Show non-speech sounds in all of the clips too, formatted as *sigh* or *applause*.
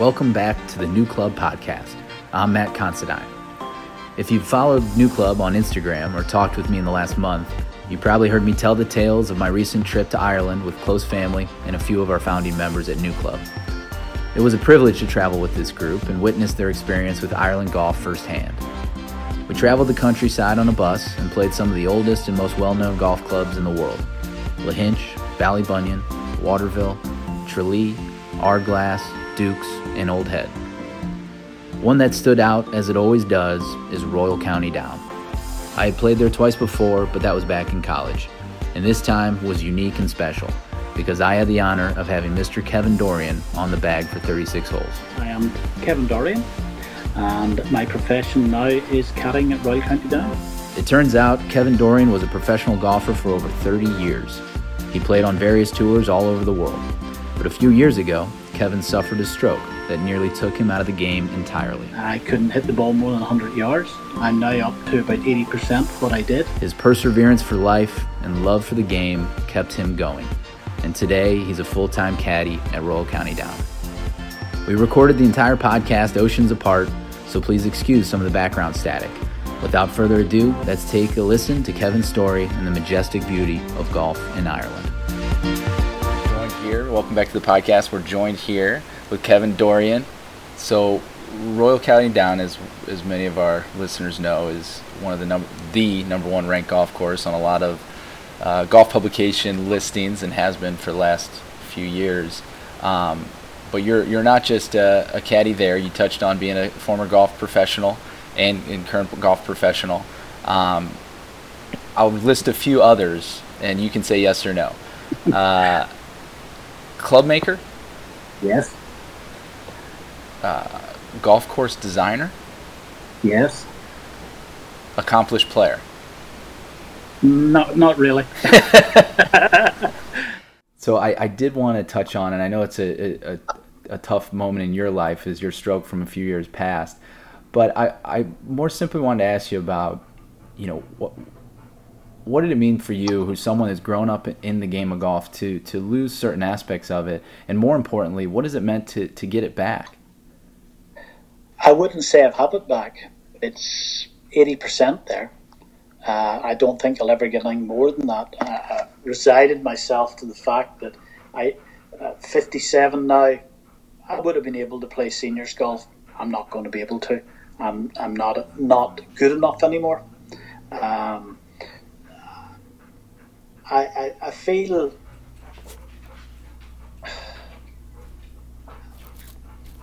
Welcome back to the New Club Podcast. I'm Matt Considine. If you've followed New Club on Instagram or talked with me in the last month, you probably heard me tell the tales of my recent trip to Ireland with close family and a few of our founding members at New Club. It was a privilege to travel with this group and witness their experience with Ireland golf firsthand. We traveled the countryside on a bus and played some of the oldest and most well known golf clubs in the world Lahinch, Ballybunion, Waterville, Tralee, Ardglass, Dukes, and Old Head. One that stood out, as it always does, is Royal County Down. I had played there twice before, but that was back in college, and this time was unique and special because I had the honor of having Mr. Kevin Dorrian on the bag for 36 holes. I am Kevin Dorrian, and my profession now is caddying at Royal County Down. It turns out Kevin Dorrian was a professional golfer for over 30 years. He played on various tours all over the world. But a few years ago, Kevin suffered a stroke that nearly took him out of the game entirely. I couldn't hit the ball more than 100 yards. I'm now up to about 80% what I did. His perseverance for life and love for the game kept him going. And today, he's a full time caddy at Royal County Down. We recorded the entire podcast oceans apart, so please excuse some of the background static. Without further ado, let's take a listen to Kevin's story and the majestic beauty of golf in Ireland here. Welcome back to the podcast. We're joined here with Kevin Dorrian. So, Royal County Down, as as many of our listeners know, is one of the number the number one ranked golf course on a lot of uh, golf publication listings and has been for the last few years. Um, but you're you're not just a, a, caddy there. You touched on being a former golf professional and, and current golf professional. Um, I'll list a few others, and you can say yes or no. Uh, club maker? Yes. Uh, golf course designer? Yes. Accomplished player? Not, not really. *laughs* *laughs* so I, I did want to touch on, and I know it's a, a, a tough moment in your life, is your stroke from a few years past. But I, I more simply wanted to ask you about, you know, what what did it mean for you, who's someone that's grown up in the game of golf, to to lose certain aspects of it, and more importantly, what has it meant to to get it back? I wouldn't say I've had it back. It's eighty percent there. Uh, I don't think I'll ever get anything more than that. I, I resided myself to the fact that I, uh, 57 now, I would have been able to play seniors golf. I'm not going to be able to. I'm, I'm not not good enough anymore. Um, I, I, I feel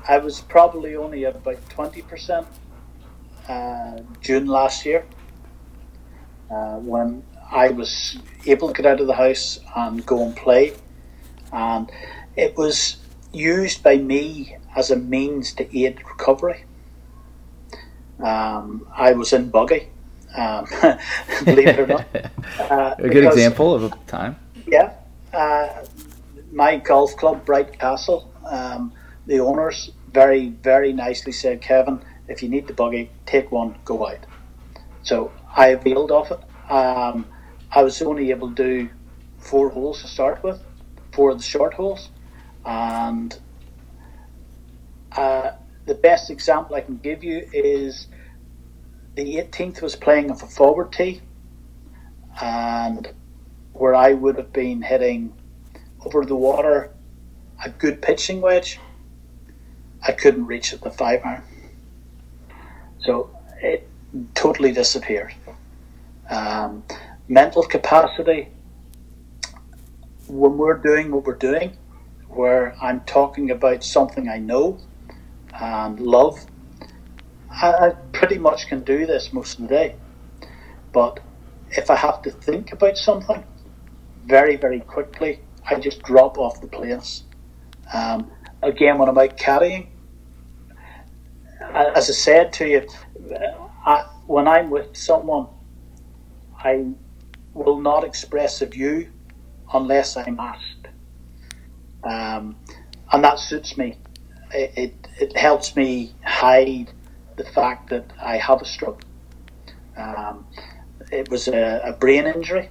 I was probably only at about 20% uh, June last year uh, when I was able to get out of the house and go and play. And it was used by me as a means to aid recovery. Um, I was in buggy um, *laughs* believe it or not. *laughs* Uh, a good example of a time. Yeah. Uh, my golf club, Bright Castle, um, the owners very, very nicely said, Kevin, if you need the buggy, take one, go out. So I availed of it. Um, I was only able to do four holes to start with, four of the short holes. And uh, the best example I can give you is the 18th was playing off a forward tee, and where I would have been hitting over the water a good pitching wedge, I couldn't reach at the five iron. So it totally disappeared. Um, mental capacity, when we're doing what we're doing, where I'm talking about something I know and love I, pretty much can do this most of the day. But if I have to think about something very, very quickly, I just drop off the place. Um, again, when I'm out carrying, as I said to you, I, when I'm with someone, I will not express a view unless I'm asked. Um, and that suits me. It, it, it helps me hide the fact that I have a stroke. Um, it was a, a, brain injury,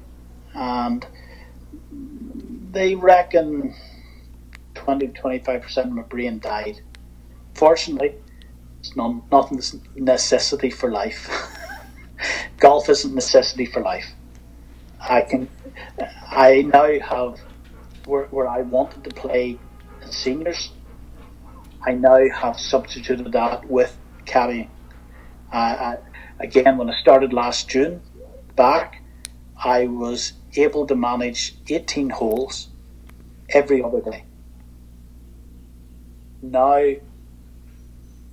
and they reckon 20 25% of my brain died fortunately, it's not, not necessity for life. *laughs* Golf isn't necessity for life. I can, I now have where, where I wanted to play seniors. I now have substituted that with caddying. Uh, again, when I started last June back, I was able to manage 18 holes every other day. Now,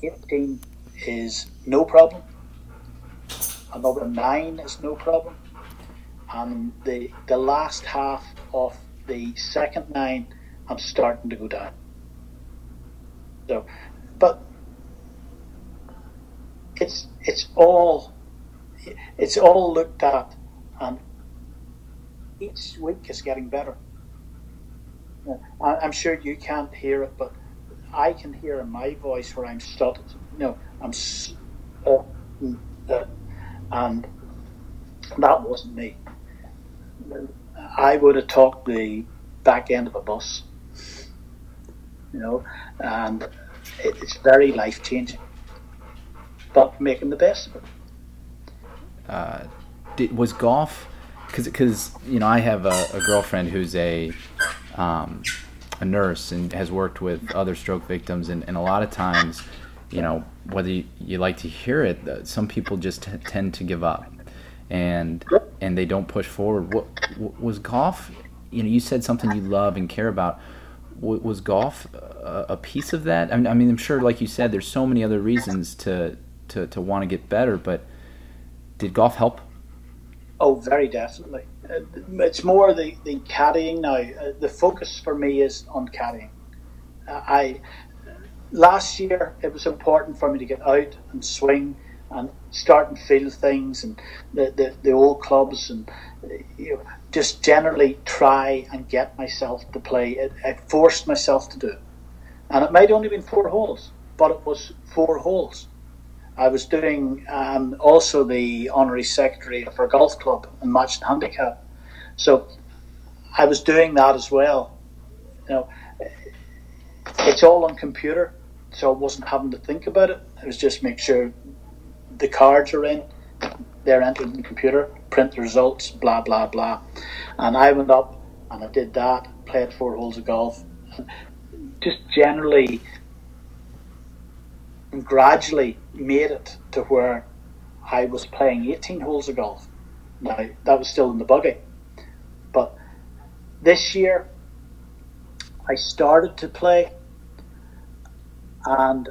18 is no problem. Another nine is no problem. And the, the last half of the second nine, I'm starting to go down. So, but it's it's all it's all looked at, and each week is getting better. I'm sure you can't hear it, but I can hear in my voice where I'm stuttered. Know, I'm and that wasn't me. I would have talked the back end of a bus, you know, and it's very life changing. But making the best of it. Uh, did, was golf? Because because you know I have a, a girlfriend who's a um, a nurse and has worked with other stroke victims, and, and a lot of times, you know, whether you, you like to hear it, uh, some people just t- tend to give up and and they don't push forward. What, what, was golf? You know, you said something you love and care about. Was golf a, a piece of that? I mean, I mean, I'm sure, like you said, there's so many other reasons to to, to want to get better, but did golf help? Oh, very definitely. Uh, it's more the, the caddying now. Uh, the focus for me is on caddying. Uh, I last year it was important for me to get out and swing and start and feel things and the, the, the old clubs and you know, just generally try and get myself to play. It, I forced myself to do it. And it might only been four holes, but it was four holes. I was doing um, also the honorary secretary for a golf club in match and handicap. So I was doing that as well. You know, it's all on computer, so I wasn't having to think about it. I was just make sure the cards are in, they're entered in the computer, print the results, blah blah blah. And I went up and I did that, played four holes of golf, just generally and gradually made it to where I was playing 18 holes of golf. Now that was still in the buggy, but this year I started to play and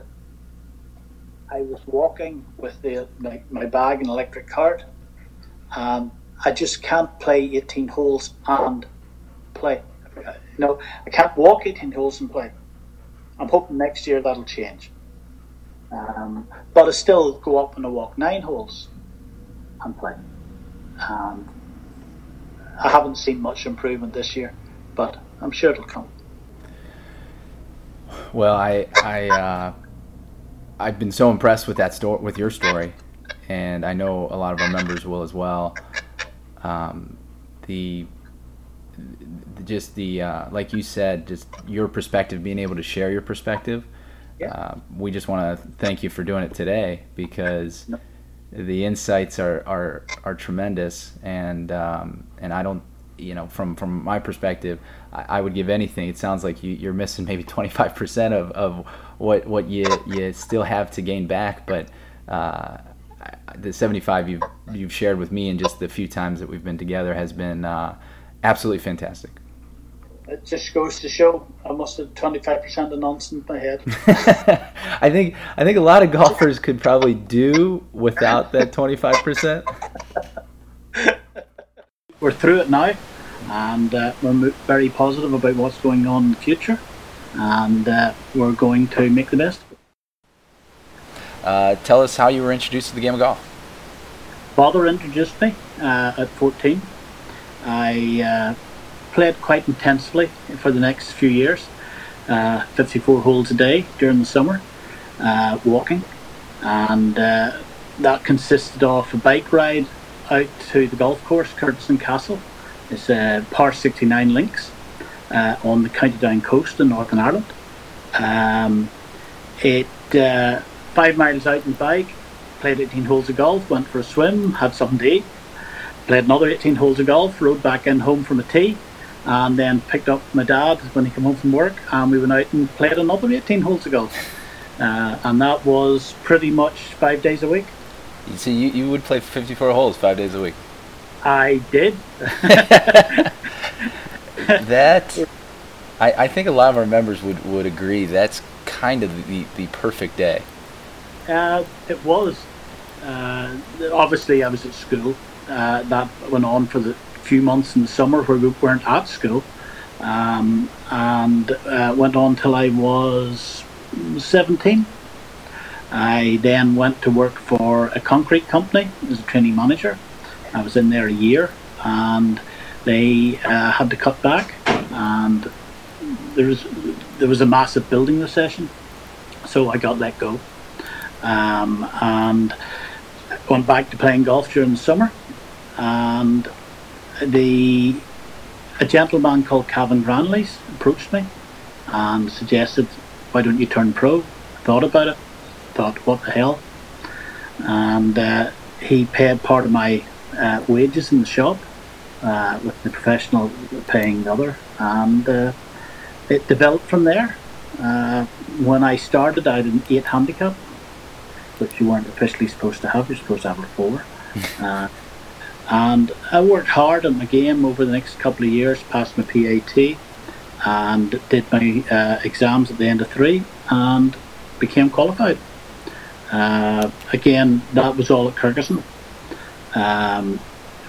I was walking with the my, my bag and electric cart. Um, I just can't play 18 holes and play. No, I can't walk 18 holes and play. I'm hoping next year that'll change. Um, but I still go up and I walk nine holes and play. Um, I haven't seen much improvement this year, but I'm sure it'll come. Well, I I uh, I've been so impressed with that story, with your story, and I know a lot of our members will as well. Um, the just the uh, like you said, just your perspective, being able to share your perspective. Yeah. Uh, we just want to thank you for doing it today because no. the insights are, are are tremendous, and um, and I don't you know, from from my perspective, I, I would give anything. It sounds like you, you're missing maybe *laughs* 25% of, of what what you you still have to gain back, but uh, the 75 you've you've shared with me in just the few times that we've been together has been uh, absolutely fantastic. It just goes to show I must have 25% of nonsense in my head. I think I think a lot of golfers could probably do without that 25%. *laughs* We're through it now and uh, we're very positive about what's going on in the future, and uh, we're going to make the best of it. Uh, tell us how you were introduced to the game of golf. Father introduced me uh, at 14. I uh, played quite intensely for the next few years, uh, 54 holes a day during the summer, walking, and that consisted of a bike ride out to the golf course, Kirkistown Castle, it's uh, par 69 links uh, on the County Down coast in Northern Ireland. Um, it uh, five miles out in bike, played 18 holes of golf, went for a swim, had something to eat, played another 18 holes of golf, rode back in home from a tee, and then picked up my dad when he came home from work, and we went out and played another 18 holes of golf. Uh, and that was pretty much five days a week. So you, you would play 54 holes five days a week? I did. *laughs* that, I, I think a lot of our members would, would agree, that's kind of the, the perfect day. Uh, it was. Uh, obviously, I was at school. Uh, that went on for the few months in the summer where we weren't at school, um, and uh, went on till I was 17. I then went to work for a concrete company as a training manager. I was in there a year, and they uh, had to cut back, and there was there was a massive building recession, so I got let go, um, and went back to playing golf during the summer, and the a gentleman called Kevin Granleys approached me and suggested, "Why don't you turn pro?" I thought about it, thought, "What the hell?" And uh, he paid part of my uh, wages in the shop, uh, with the professional paying the other, and uh, it developed from there. Uh, when I started, I had an eight handicap, which you weren't officially supposed to have. You're supposed to have a four. *laughs* And I worked hard on my game over the next couple of years, passed my PAT, and did my uh, exams at the end of three, and became qualified. Uh, again, that was all at Kirkistown. Um,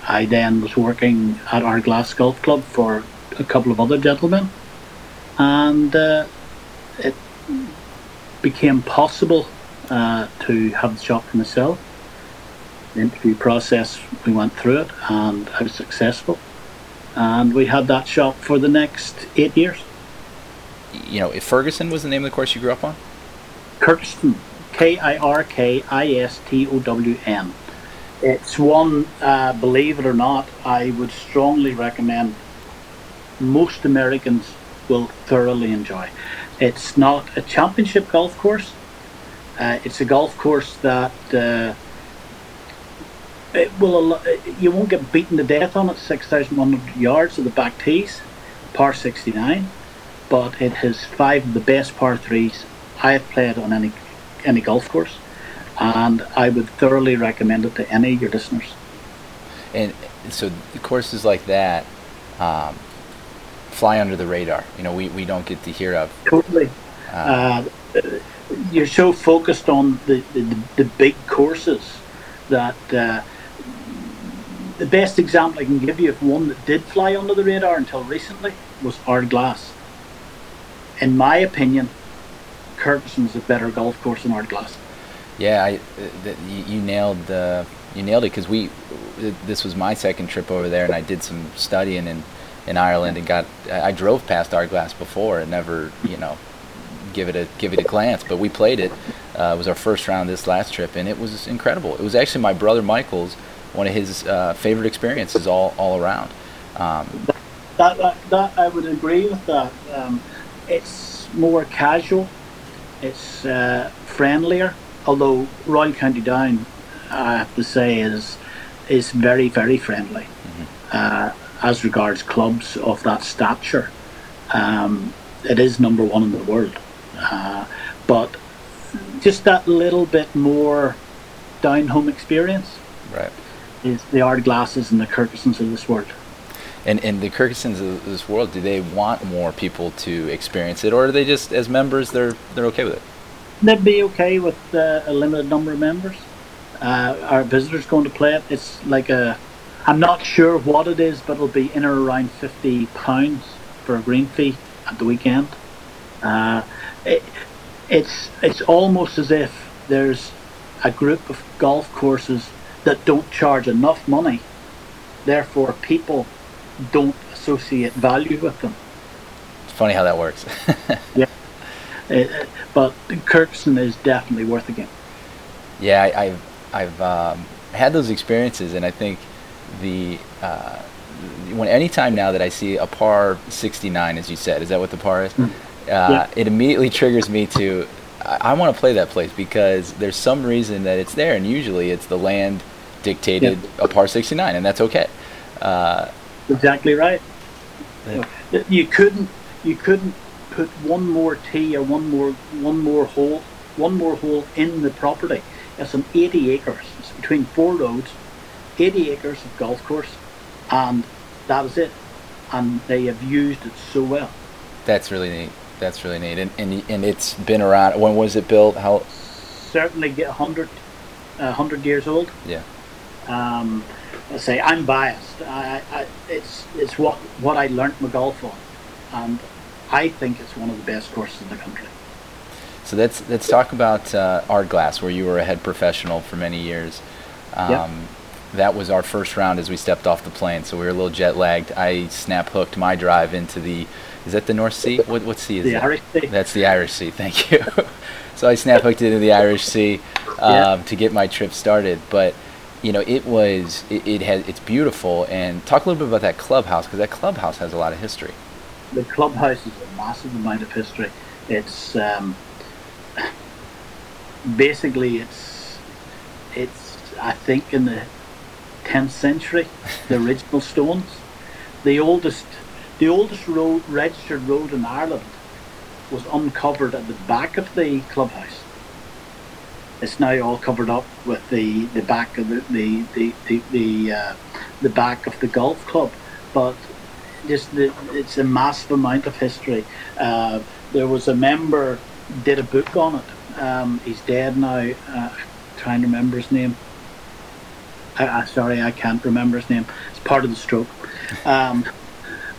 I then was working at Ardglass Golf Club for a couple of other gentlemen, and uh, it became possible uh, to have the shop for myself. Interview process, we went through it, and I was successful. And we had that shop for the next eight years. You know, if Ferguson was the name of the course you grew up on? Kirkistown, K I R K I S T O W N. It's one, uh, believe it or not, I would strongly recommend most Americans will thoroughly enjoy. It's not a championship golf course. Uh, it's a golf course that uh, it will you won't get beaten to death on it. Six thousand one hundred yards of the back tees, par sixty nine, but it has five of the best par threes I have played on any any golf course, and I would thoroughly recommend it to any of your listeners. And so the courses like that um, fly under the radar. You know, we, we don't get to hear of. Totally. Uh, you're so focused on the, the, the big courses that uh, the best example I can give you of one that did fly under the radar until recently was Ardglass. In my opinion, Kirkistown's a better golf course than Ardglass. Yeah, I, uh, you, you nailed uh, you nailed it because we this was my second trip over there and I did some studying in in Ireland and got I drove past Ardglass before and never you know give it a give it a glance but we played it uh, it was our first round this last trip and it was incredible it was actually my brother Michael's one of his uh, favorite experiences all all around um, that, that, that I would agree with that um, it's more casual it's uh, friendlier although Royal County Down I have to say is is very very friendly mm-hmm. Uh, as regards clubs of that stature, um, it is number one in the world. Uh, but just that little bit more down home experience right. Is the Ardglasses and the Kirkistowns of this world. And, and the Kirkistowns of this world, do they want more people to experience it, or are they just, as members, they're they're okay with it? They'd be okay with uh, a limited number of members. Uh, our visitors going to play it. It's like a I'm not sure what it is, but it'll be in or around fifty pounds for a green fee at the weekend. Uh, it, it's it's almost as if there's a group of golf courses that don't charge enough money, therefore people don't associate value with them. It's funny how that works. *laughs* yeah, uh, but Kirkistown is definitely worth the game. Yeah, I, have I've um, had those experiences, and I think the uh, when anytime now that I see a par 69, as you said, is that what the par is? Mm. Uh, yeah. It immediately triggers me to I, I want to play that place because there's some reason that it's there, and usually it's the land dictated Yeah. a par 69, and that's okay. Uh, Exactly right. Yeah. You couldn't you couldn't put one more tee or one more one more hole one more hole in the property. It's an 80 acres. It's between four roads, 80 acres of golf course, and that was it. And they have used it so well. that's really neat. That's really neat, and and and it's been around. When was it built? How? Certainly get 100, uh, 100 years old. Yeah. Um, I say I'm biased. I, I, it's it's what what I learnt my golf on, and I think it's one of the best courses in the country. So let's let's talk about uh, Ardglass, where you were a head professional for many years. Um, Yep. That was our first round as we stepped off the plane, so we were a little jet lagged. I snap hooked my drive into the. Is that the North Sea? What what sea is The that? Irish Sea. That's the Irish Sea. Thank you. *laughs* so I snap hooked into the Irish Sea um, Yeah. to get my trip started, but. You know, it was it, it it's beautiful, and talk a little bit about that clubhouse because that clubhouse has a lot of history. The clubhouse is a massive amount of history. It's um, basically it's it's I think in the tenth century, the original stones. The oldest the oldest road registered road in Ireland was uncovered at the back of the clubhouse. It's now all covered up with the, the back of the the the the, the, uh, the back of the golf club, but just the, it's a massive amount of history. Uh, there was a member did a book on it. Um, he's dead now. Uh, trying to remember his name. I, I, sorry, I can't remember his name. It's part of the stroke. Um,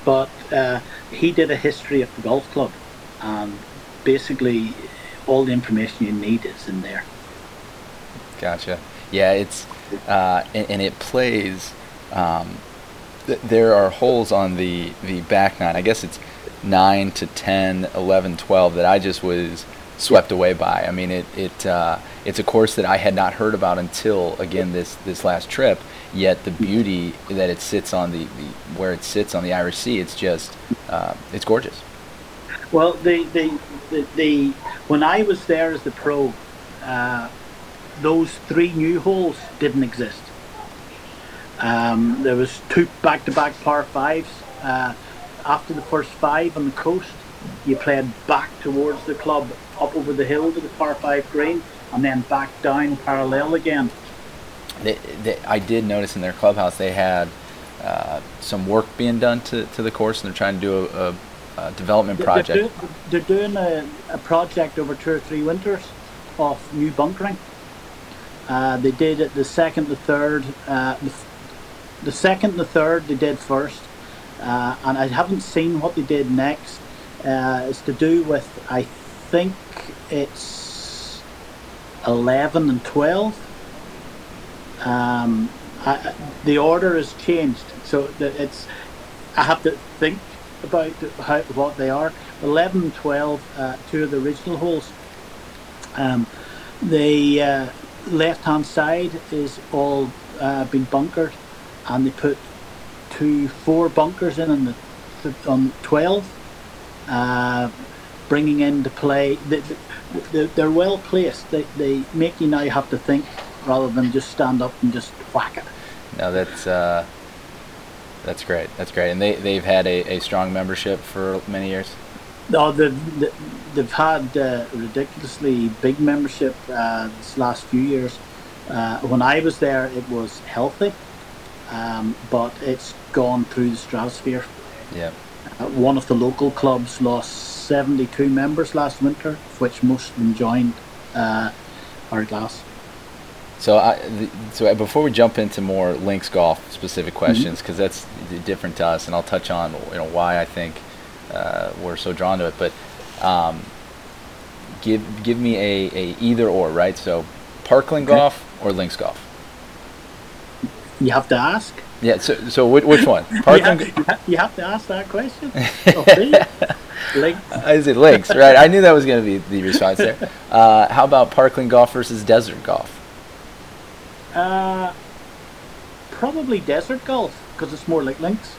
but uh, he did a history of the golf club, and basically all the information you need is in there. Gotcha. Yeah, it's uh, and, and it plays. Um, th- there are holes on the the back nine. I guess it's nine to 10, 11, 12 that I just was swept away by. I mean, it it uh, it's a course that I had not heard about until again this this last trip. Yet the beauty that it sits on the, the where it sits on the Irish Sea, it's just uh, it's gorgeous. Well, the, the the the when I was there as the pro, uh, those three new holes didn't exist. Um, there was two back-to-back par fives. Uh, after the first five on the coast, you played back towards the club, up over the hill to the par five green, and then back down parallel again. They, they, I did notice in their clubhouse they had uh, some work being done to, to the course, and they're trying to do a, a, a development project. They're, do- they're doing a, a project over two or three winters of new bunkering. Uh, they did it the second, the third, uh, the, the second, the third they did first, uh, and I haven't seen what they did next. Uh, it's to do with I think it's eleven and twelve. Um, I, the order has changed, so it's I have to think about how what they are. Eleven and uh, two of the original holes. Um, the uh, left-hand side is all uh, been bunkered, and they put two, four bunkers in on the on twelve, uh, bringing into play. They, they, they're well placed. They, they make you now have to think rather than just stand up and just whack it. No, that's uh, that's great. That's great, and they they've had a, a strong membership for many years. No, they've, they- they've had uh, ridiculously big membership uh, this last few years. Uh, when I was there, it was healthy, um, but it's gone through the stratosphere. Yeah, Uh, one of the local clubs lost 72 members last winter, of which most of them joined uh, Ardglass. So, I, so before we jump into more links golf specific questions, because that's different to us, and I'll touch on you know why I think uh, we're so drawn to it. But um, give give me a, a either or, right? So, Parkland Okay. golf or links golf? You have to ask. Yeah. So, so which, which one? *laughs* You Parkland. have, you ha- you have to ask that question. of me. Like, I said links, right? I knew that was going to be the response there. *laughs* Uh, how about Parkland golf versus desert golf? uh, probably desert golf because it's more like links.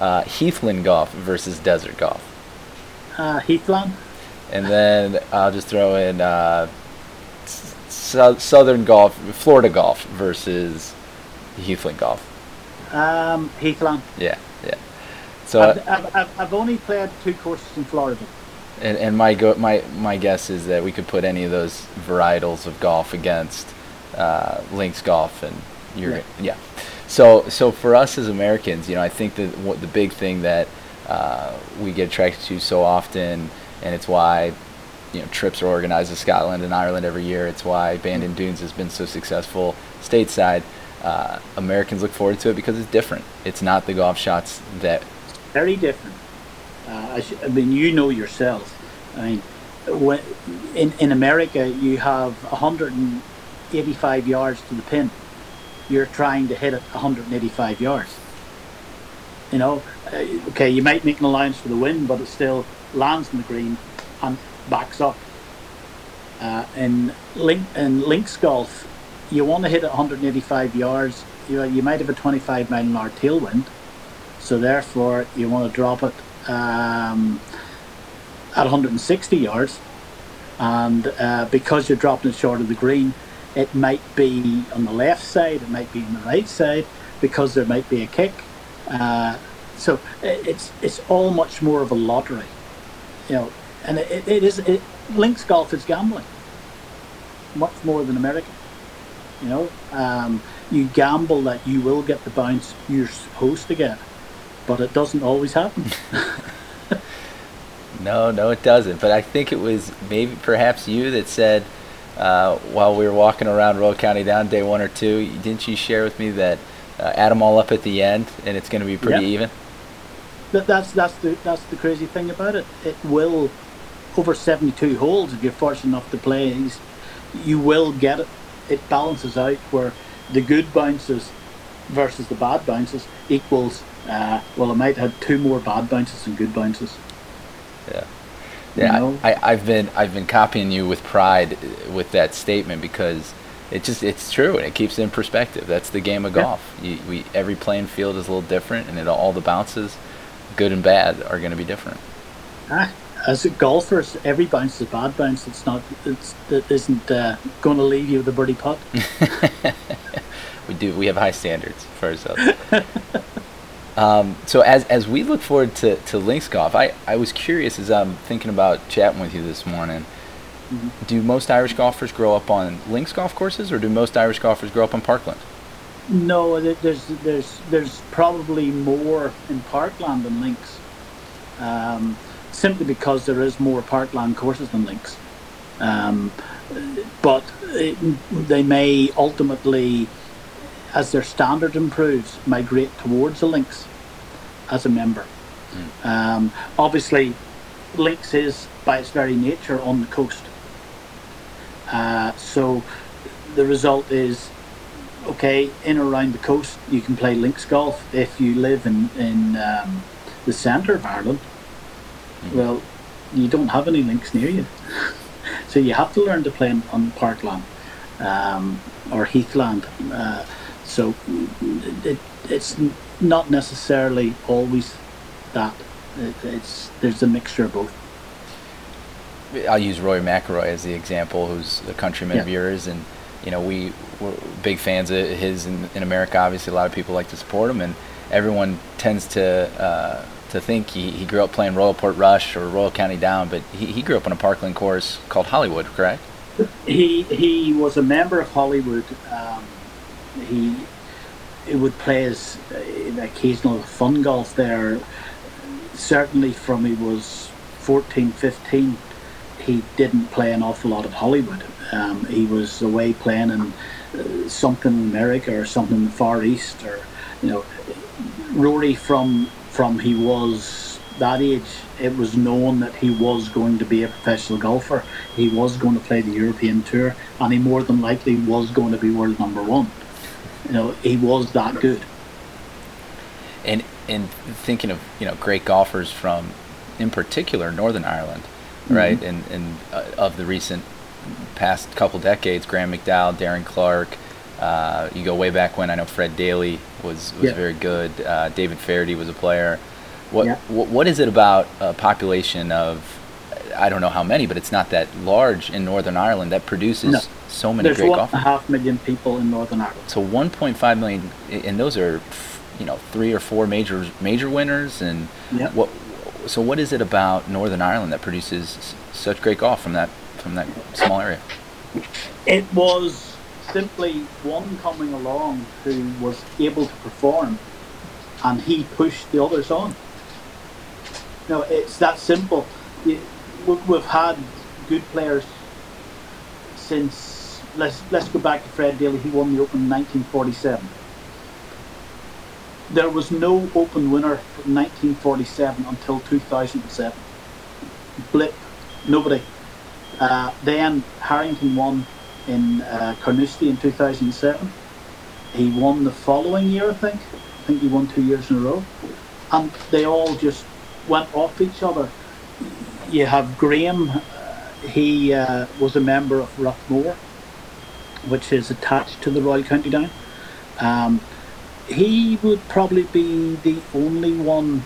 Uh, Heathland golf versus desert golf. Uh, Heathland. and then I'll just throw in uh, Southern Golf, Florida Golf versus Heathland Golf. Um, Heathland. Yeah, yeah. So I've, I've, I've, I've only played two courses in Florida. And, and my go, my my guess is that we could put any of those varietals of golf against uh, links golf, and you're yeah. yeah. So so for us as Americans, you know, I think that what the big thing that uh, we get attracted to so often, and it's why you know trips are organized to Scotland and Ireland every year. It's why Bandon Dunes has been so successful stateside. Uh, Americans look forward to it because it's different. It's not the golf shots that very different. Uh, I, mean, you know yourself. I mean, when, in in America, you have 185 yards to the pin. You're trying to hit it 185 yards. You know, uh, okay, you might make an allowance for the wind, but it still lands in the green and backs up. Uh, in link in links golf, you want to hit it 185 yards. You you might have a 25 mile an hour tailwind, so therefore you want to drop it um, at 160 yards, and uh, because you're dropping it short of the green, it might be on the left side, it might be on the right side, because there might be a kick. Uh, so it's it's all much more of a lottery, you know, and it, it is it, links golf is gambling, much more than American. You know, um, you gamble that you will get the bounce you're supposed to get but it doesn't always happen. *laughs* *laughs* no, no, it doesn't. But I think it was maybe perhaps you that said uh, while we were walking around Royal County Down day one or two, didn't you share with me that uh, add them all up at the end and it's going to be pretty yep. even? That, that's that's the that's the crazy thing about it. It will over 72 holes if you're fortunate enough to play. You will get it. It balances out where the good bounces versus the bad bounces equals uh, well, I might have two more bad bounces than good bounces. Yeah, yeah. You know? I, I've been I've been copying you with pride uh, with that statement because it just it's true and it keeps it in perspective. That's the game of golf. Yeah. You, we every playing field is a little different, and it, all the bounces, good and bad, are going to be different. Ah, as golfers, every bounce is a bad bounce. It's not. It's it isn't uh, going to leave you with a birdie putt. *laughs* we do. We have high standards for ourselves. *laughs* Um, so as as we look forward to, to links golf, I, I was curious as I'm thinking about chatting with you this morning. Mm-hmm. Do most Irish golfers grow up on links golf courses, or do most Irish golfers grow up on Parkland? No, there's there's there's probably more in Parkland than links, um, simply because there is more Parkland courses than links. Um, but it, they may ultimately as their standard improves, migrate towards the links as a member. Mm. Um, obviously, links is by its very nature on the coast. Uh, so the result is okay, in or around the coast, you can play links golf. If you live in, in um, the centre of Ireland, mm. well, you don't have any links near you. *laughs* so you have to learn to play on, on parkland um, or heathland. Uh, so it, it's not necessarily always that. It, it's there's a mixture of both. I'll use Rory McIlroy as the example, who's a countryman yeah. of yours, and you know we we're big fans of his in, in, America. Obviously, a lot of people like to support him, and everyone tends to uh, to think he, he grew up playing Royal Portrush or Royal County Down, but he, he grew up on a Parkland course called Holywood, correct? He he was a member of Holywood. Um, he he would play his uh, occasional fun golf there. Certainly, from he was 14, 15, he didn't play an awful lot at Holywood. Um, he was away playing in uh, something in America or something in the Far East, or you know, Rory from from he was that age. It was known that he was going to be a professional golfer. He was going to play the European Tour, and he more than likely was going to be world number one you know, he was that good. And and thinking of you know great golfers from, in particular, Northern Ireland, mm-hmm. right? And and uh, of the recent past couple decades, Graeme McDowell, Darren Clarke. Uh, you go way back when I know Fred Daly was was yeah. very good. Uh, David Feherty was a player. What, yeah. what what is it about a population of I don't know how many, but it's not that large in Northern Ireland that produces No. So many There's great one golf. and a half million people in Northern Ireland. So 1.5 million, and those are, you know, three or four major major winners. And Yeah. what? So what is it about Northern Ireland that produces such great golf from that from that small area? It was simply one coming along who was able to perform, and he pushed the others on. No, it's that simple. We've had good players since. Let's let's go back to Fred Daly. He won the Open in 1947. There was no Open winner from 1947 until 2007. Blip, nobody. Uh, then Harrington won in uh, Carnoustie in 2007. He won the following year, I think. I think he won two years in a row. And they all just went off each other. You have Graeme, uh, he uh, was a member of Rathmore, which is attached to the Royal County Down. Um, he would probably be the only one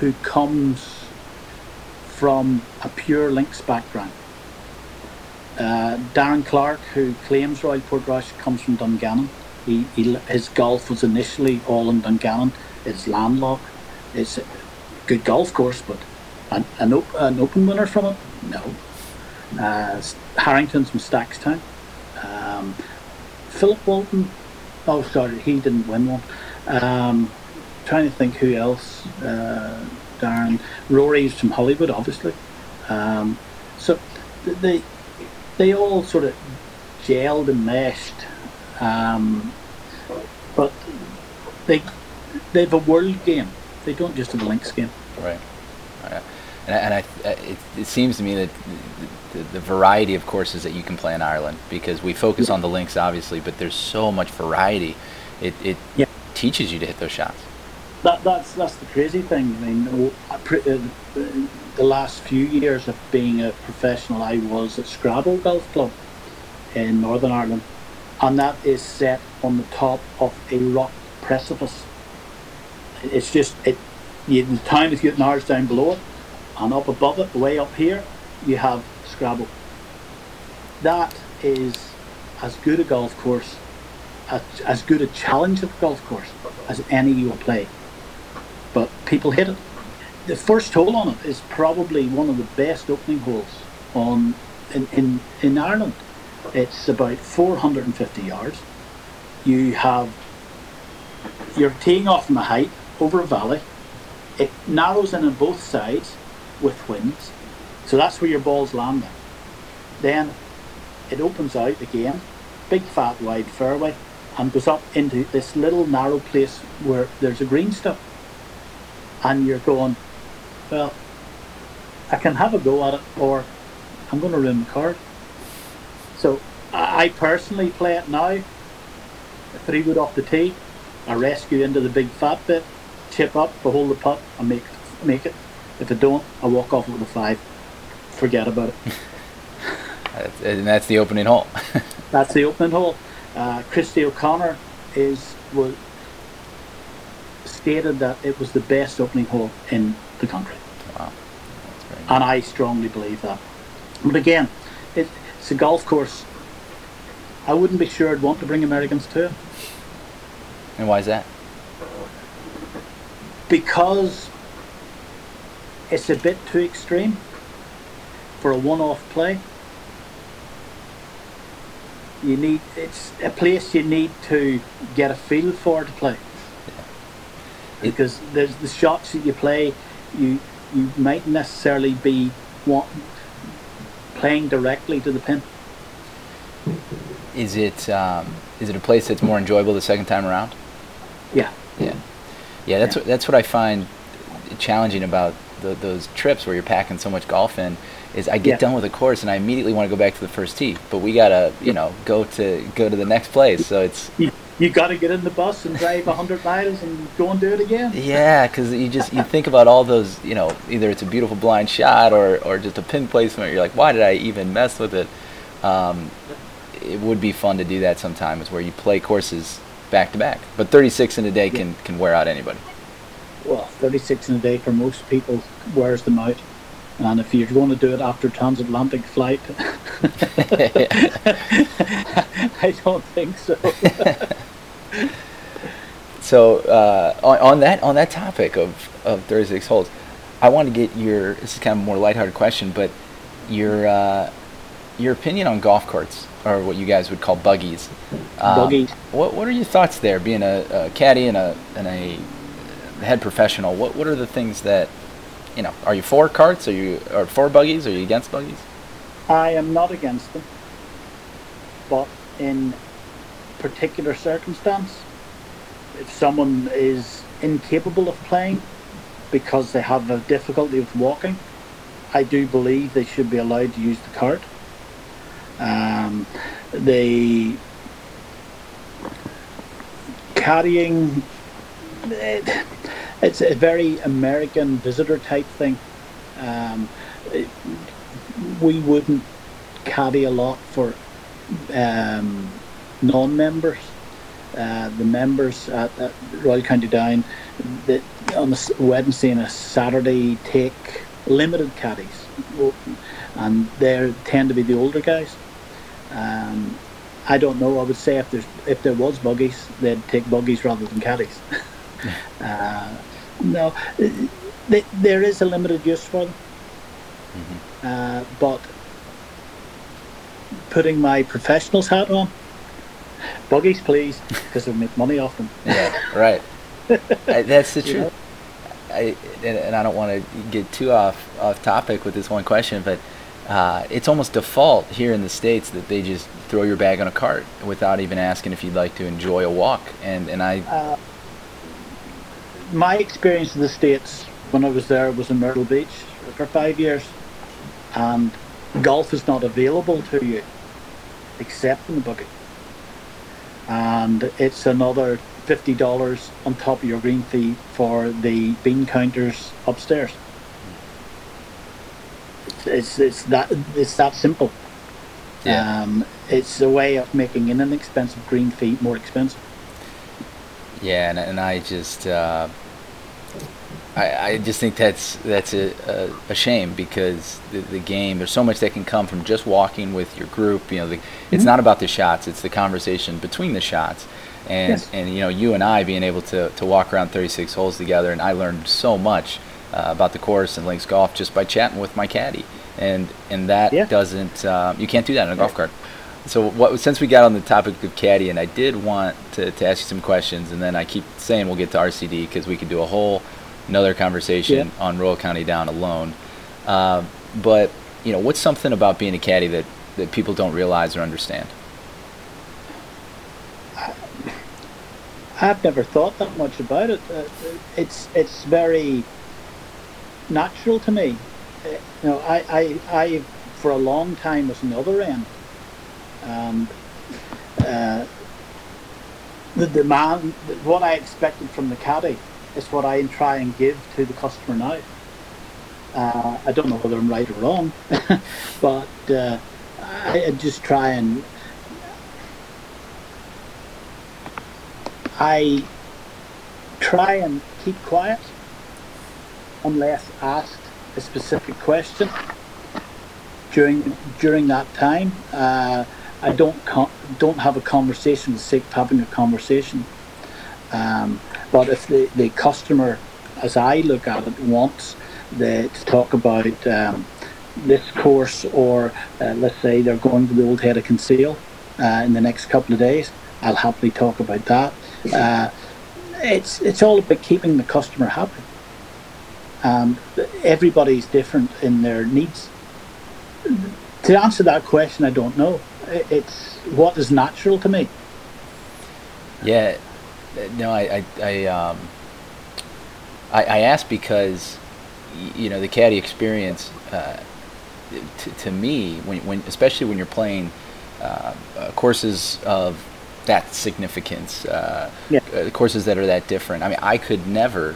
who comes from a pure links background. Uh, Darren Clarke, who claims Royal Portrush, comes from Dungannon. He, he, his golf was initially all in Dungannon. It's landlocked. It's a good golf course, but an, an, op- an open winner from it? No. Uh, Harrington's from Stackstown. Um, Philip Walton, oh sorry, he didn't win one. Um, trying to think who else. Uh, Darren Rory's from Holywood, obviously. Um, so they they all sort of gelled and meshed, um, but they they've a world game. They don't just have a links game. Right. Right. And, I- and I, I- it, it seems to me that the, the variety of courses that you can play in Ireland, because we focus on the links obviously, but there's so much variety. It, it Yeah. teaches you to hit those shots. That that's that's the crazy thing. I mean, oh, I pre- uh, the last few years of being a professional, I was at Scrabo Golf Club in Northern Ireland, and that is set on the top of a rock precipice. It's just it. You, the town is getting hours down below it, and up above it, way up here, you have Scrabo. That is as good a golf course, as, as good a challenge of a golf course as any you'll play but people hit it. The first hole on it is probably one of the best opening holes on in, in, in Ireland. It's about 450 yards. You have you're teeing off from a height over a valley. It narrows in on both sides with winds, so that's where your ball's landing. Then it opens out again, big fat wide fairway, and goes up into this little narrow place where there's a green stuff and you're going, well, I can have a go at it, or I'm going to ruin the card. So I personally play it now. Three wood off the tee, I rescue into the big fat bit, chip up, hold the putt, and make make it. If I don't, I walk off with a five. Forget about it. *laughs* And that's the opening hole. *laughs* That's the opening hole. Uh, Christy O'Connor is was stated that it was the best opening hole in the country. wow. That's very good. and I strongly believe that. But again, it, it's a golf course. I wouldn't be sure I'd want to bring Americans to it And why is that? because it's a bit too extreme for a one-off play. You need it's a place you need to get a feel for to play. Because there's the shots that you play, you you might necessarily be want, playing directly to the pin. Is it um, is it a place that's more enjoyable the second time around? Yeah. Yeah, yeah. That's Yeah. what that's what I find challenging about the, those trips where you're packing so much golf in. Is I get Yeah. done with a course and I immediately want to go back to the first tee, but we gotta you know go to go to the next place. So it's You, you got to get in the bus and drive 100 miles and go and do it again. yeah, because you just you think about all those you know either it's a beautiful blind shot or or just a pin placement. You're like, why did I even mess with it? Um, it would be fun to do that sometimes where you play courses back to back, but 36 in a day can can wear out anybody. Well, 36 in a day for most people wears them out. And if you're going to do it after transatlantic flight, *laughs* I don't think so. *laughs* so uh, on, on, that on that topic of, of 36 holes, I want to get your this is kind of a more lighthearted question, but your uh, your opinion on golf carts or what you guys would call buggies. Um, buggies. What what are your thoughts there? Being a, a caddy and a and a head professional, what what are the things that you know? Are you for carts? Are you or for buggies? Are you against buggies? I am not against them, but in particular circumstance, if someone is incapable of playing because they have a difficulty with walking, I do believe they should be allowed to use the cart. Um, the carrying it, it's a very American visitor type thing. Um, it, we wouldn't caddy a lot for um, non-members. Uh, the members at, at, Royal County Down that on a Wednesday and a Saturday take limited caddies, and they tend to be the older guys. Um, I don't know. I would say if there's if there was buggies, they'd take buggies rather than caddies. *laughs* uh, no, there is a limited use for them. Mm-hmm. Uh, but putting my professional's hat on, buggies, please, because they make money off them. yeah, right. *laughs* that's the truth. You know? I, and, and I don't want to get too off off topic with this one question, but uh, it's almost default here in the states that they just throw your bag on a cart without even asking if you'd like to enjoy a walk. And and I, uh, my experience in the states when I was there was in Myrtle Beach for five years, and golf is not available to you except in the bucket. and it's another fifty dollars on top of your green fee for the bean counters upstairs it's it's that it's that simple. Yeah. Um, it's a way of making an inexpensive green fee more expensive. Yeah, and, and I just uh, I, I just think that's that's a, a, a shame because the, the game there's so much that can come from just walking with your group. You know, the, mm-hmm. it's not about the shots; it's the conversation between the shots. And yes. and you know, you and I being able to to walk around 36 holes together, and I learned so much uh, about the course and links golf just by chatting with my caddy, and and that yeah. doesn't uh, you can't do that in a golf cart. So what, since we got on the topic of caddy, and I did want to, to ask you some questions, and then I keep saying we'll get to RCD because we could do a whole another conversation yeah. on Royal County Down alone. Uh, but you know, what's something about being a caddy that that people don't realize or understand? I've never thought that much about it. Uh, it's it's very natural to me. Uh, you know, I, I, I for a long time was on the other end. And uh, the demand, what I expected from the caddy is what I try and give to the customer now. Uh, I don't know whether I'm right or wrong, *laughs* but uh, I just try and I try and keep quiet unless asked a specific question during during that time. Uh, I don't don't have a conversation for the sake of having a conversation. Um, but if the, the customer, as I look at it, wants the, to talk about um, this course, or uh, let's say they're going to the Old Head of Kinsale uh, in the next couple of days, I'll happily talk about that. Uh, it's it's all about keeping the customer happy. Um, everybody's different in their needs. To answer that question, I don't know. It's what is natural to me. Yeah, no, I, I, I, um, I, I asked because, you know, the caddy experience, uh, to, to me, when, when, especially when you're playing uh, uh, courses of that significance, uh, yeah. Uh, courses that are that different. I mean, I could never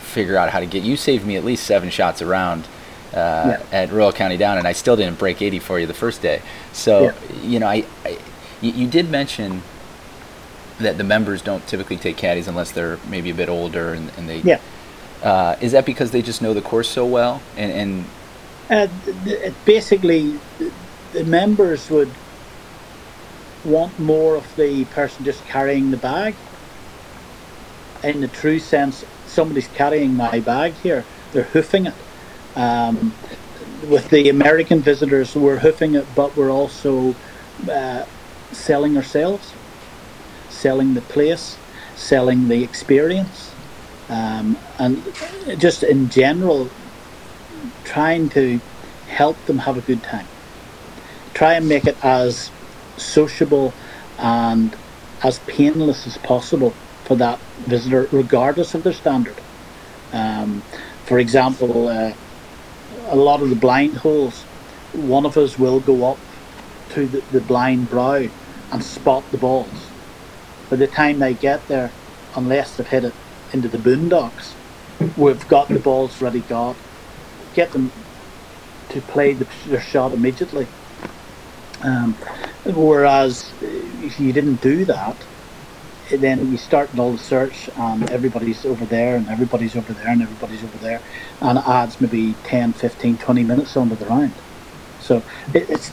figure out how to get. You saved me at least seven shots around uh, yeah. at Royal County Down, and I still didn't break 80 for you the first day. So yeah. you know, I, I you, did mention that the members don't typically take caddies unless they're maybe a bit older, and, and they. Yeah. Uh, is that because they just know the course so well, and, and Uh, basically, the members would want more of the person just carrying the bag. In the true sense, somebody's carrying my bag here. They're hoofing it. Um, with the American visitors, we're hoofing it, but we're also uh, selling ourselves, selling the place, selling the experience, um, and just in general, trying to help them have a good time. Try and make it as sociable and as painless as possible for that visitor, regardless of their standard. Um, for example, uh, a lot of the blind holes, one of us will go up to the, the blind brow and spot the balls. By the time they get there, unless they've hit it into the boondocks, we've got the balls ready got, get them to play the, their shot immediately. Um, whereas if you didn't do that, then you start the search and everybody's over there and everybody's over there and everybody's over there and it adds maybe 10, 15, 20 minutes onto the round. So it, it's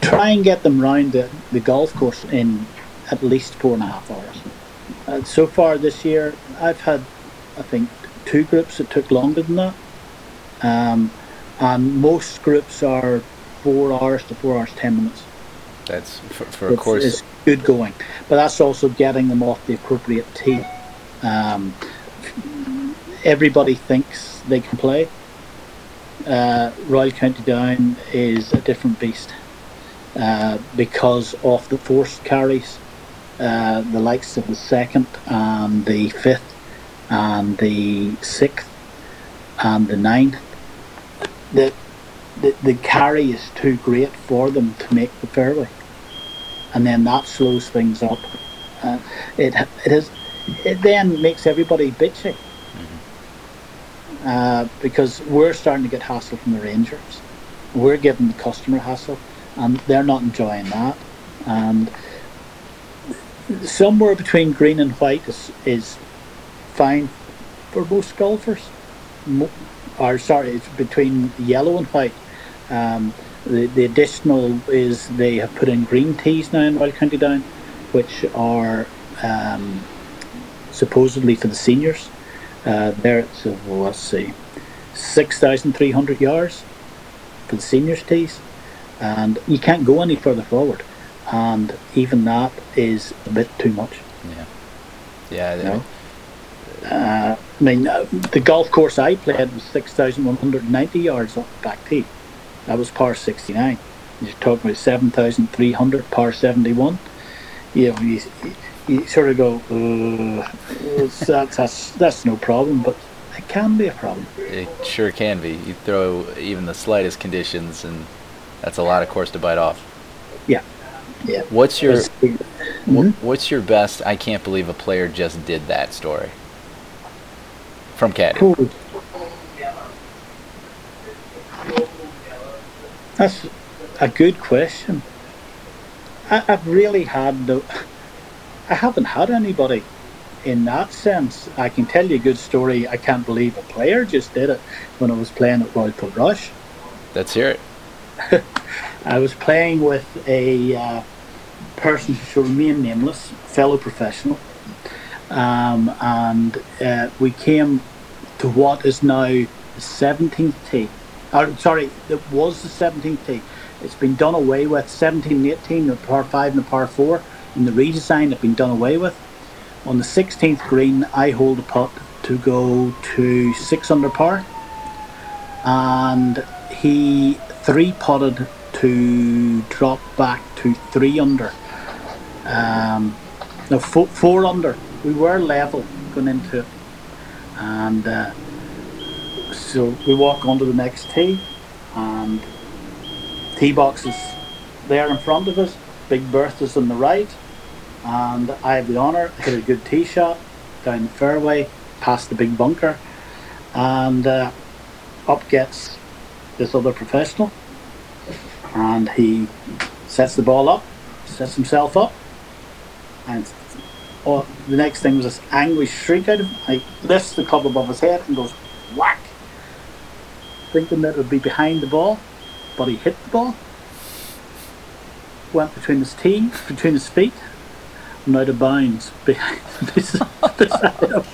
try and get them round the, the golf course in at least four and a half hours. Uh, so far this year, I've had, I think, two groups that took longer than that. Um, and most groups are four hours to four hours, ten minutes. That's for, for a course. It's good going, but that's also getting them off the appropriate tee. Um, everybody thinks they can play. Uh, Royal County Down is a different beast uh, because of the forced carries. Uh, the likes of the second and the fifth and the sixth and the ninth. The, the, the carry is too great for them to make the fairway and then that slows things up. Uh, it it is it then makes everybody bitchy mm-hmm. uh, because we're starting to get hassle from the rangers. We're giving the customer hassle, and they're not enjoying that. And somewhere between green and white is is fine for most golfers. Mo- or sorry, it's between yellow and white. Um, the, the additional is they have put in green teas now in Royal County Down, which are um, supposedly for the seniors. Uh, there, so let's see, six thousand three hundred yards for the seniors tees, and you can't go any further forward, and even that is a bit too much. Yeah, yeah. You know? uh, I mean, uh, the golf course I played was six thousand one hundred ninety yards off the back tee. That was par 69. You're talking about 7,300 par 71. You, know, you, you sort of go, uh, that's, that's, that's no problem, but it can be a problem. It sure can be. You throw even the slightest conditions, and that's a lot of course to bite off. Yeah, yeah. What's your mm-hmm. What's your best? I can't believe a player just did that story. From Caddy. Cool. That's a good question. I, have really had no. I haven't had anybody in that sense. I can tell you a good story. I can't believe a player just did it when I was playing at Royal Portrush. Let's hear it. *laughs* I was playing with a uh, person who shall remain nameless, fellow professional, um, and uh, we came to what is now the 17th tee uh, sorry, that was the 17th tee. It's been done away with. 17 and 18, the par 5 and the par 4, in the redesign, have been done away with. On the 16th green, I hold a putt to go to 6 under par. And he three putted to drop back to 3 under. Um, no, four, four under. We were level going into it. And uh, so we walk onto the next tee, and tee box is there in front of us. Big berth is on the right, and I have the honour I hit a good tee shot down the fairway, past the big bunker, and uh, up gets this other professional, and he sets the ball up, sets himself up, and oh, the next thing was this angry shriek out of him. He lifts the club above his head and goes whack thinking that it would be behind the ball, but he hit the ball. Went between his teeth, between his feet, and out of bounds *laughs* behind beside.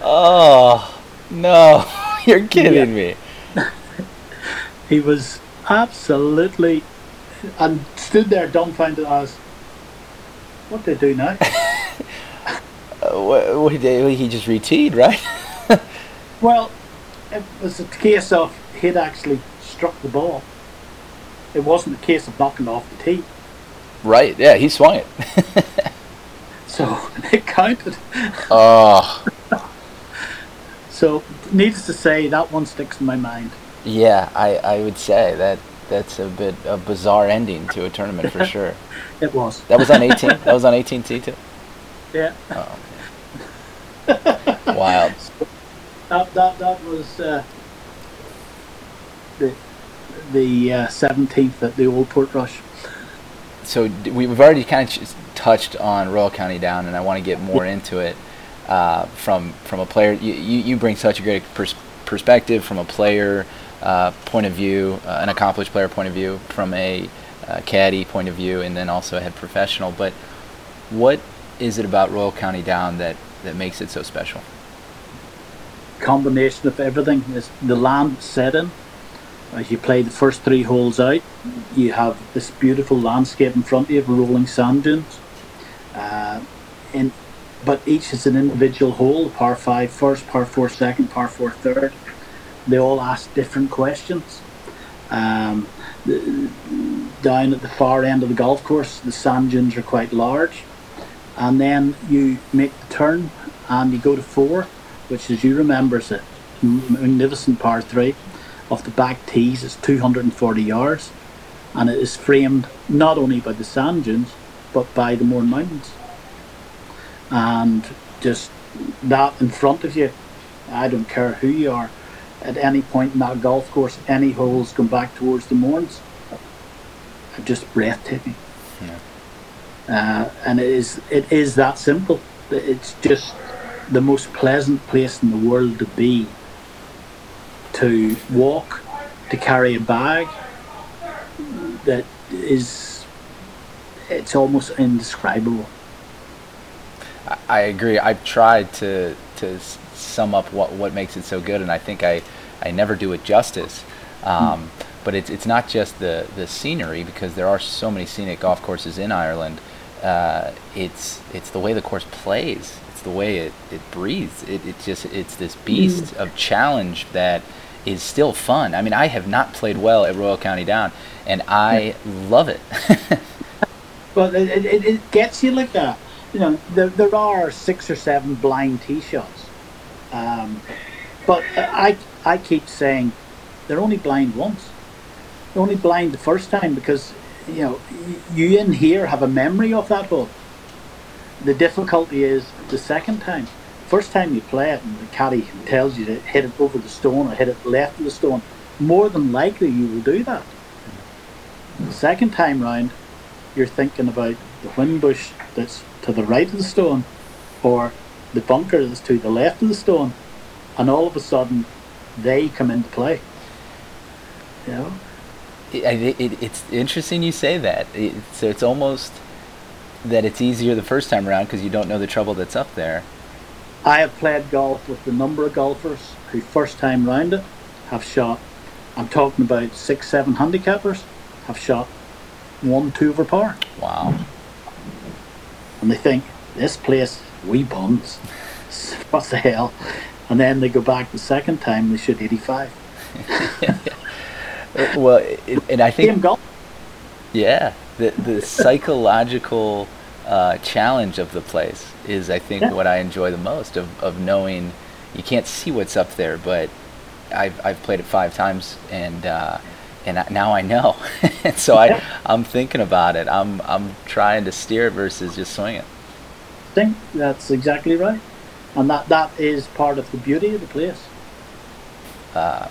Oh no, *laughs* you're kidding me. He was absolutely and stood there dumbfounded as what do they do now? *laughs* Uh, what, what did he just reteed, right? well, it was a case of he'd actually struck the ball. It wasn't a case of knocking off the tee. Right, yeah, he swung it. *laughs* so *laughs* it counted. Oh. *laughs* so, needless to say, that one sticks in my mind. Yeah, I, I would say that that's a bit a bizarre ending to a tournament for sure. it was. That was on 18. that was on 18T too. Yeah. Oh, Wild. That that that was uh, the the uh, seventeenth at the Old Portrush. So we've already kind of touched on Royal County Down, and I want to get more into it uh, from from a player. You, you, bring such a great pers- perspective from a player uh, point of view, uh, an accomplished player point of view, from a uh, caddy point of view, and then also a head professional. But what is it about Royal County Down that, that makes it so special? Combination of everything is the land setting. As you play the first three holes out, you have this beautiful landscape in front of you rolling sand dunes. Uh, in, but each is an individual hole, par five first, par four second, par four third. They all ask different questions. Um, the, down at the far end of the golf course, the sand dunes are quite large and then you make the turn and you go to four, which as you remember is a magnificent par three. Off the back tees is 240 yards, and it is framed not only by the sand dunes but by the Mourne Mountains. And just that in front of you, I don't care who you are, at any point in that golf course, any holes come back towards the Mournes, just breathtaking. Yeah. Uh, and it is it is that simple. It's just the most pleasant place in the world to be. To walk, to carry a bag. That is, it's almost indescribable. I agree. I've tried to to sum up what what makes it so good, and I think I I never do it justice. Um, mm. But it's it's not just the the scenery because there are so many scenic golf courses in Ireland uh, it's it's the way the course plays. It's the way it, it breathes. It, it just it's this beast mm. of challenge that is still fun. I mean, I have not played well at Royal County Down, and I yeah. love it. *laughs* well, it, it, it, gets you like that. You know, there, there are six or seven blind tee shots, um, but I I keep saying they're only blind once. They're only blind the first time because you know, you in here have a memory of that hole. The difficulty is the second time. First time you play it and the caddy tells you to hit it over the stone or hit it left of the stone, more than likely you will do that. The second time round, you're thinking about the whin bush that's to the right of the stone or the bunker that's to the left of the stone, and all of a sudden they come into play. You know? It, it, it's interesting you say that. It, so it's almost that it's easier the first time around because you don't know the trouble that's up there. I have played golf with a number of golfers who first time round it have shot. I'm talking about six, seven handicappers have shot one, two over par. Wow. And they think this place, we bums, *laughs* what the hell? And then they go back the second time, they shoot 85. *laughs* well, it, and I think yeah, the the psychological uh, challenge of the place is, I think, yeah. what I enjoy the most of, of knowing you can't see what's up there, but I've I've played it five times and. Uh, and now I know, *laughs* and so I, I'm thinking about it. I'm, I'm trying to steer it versus just swing it. I think that's exactly right, and that, that is part of the beauty of the place. Uh,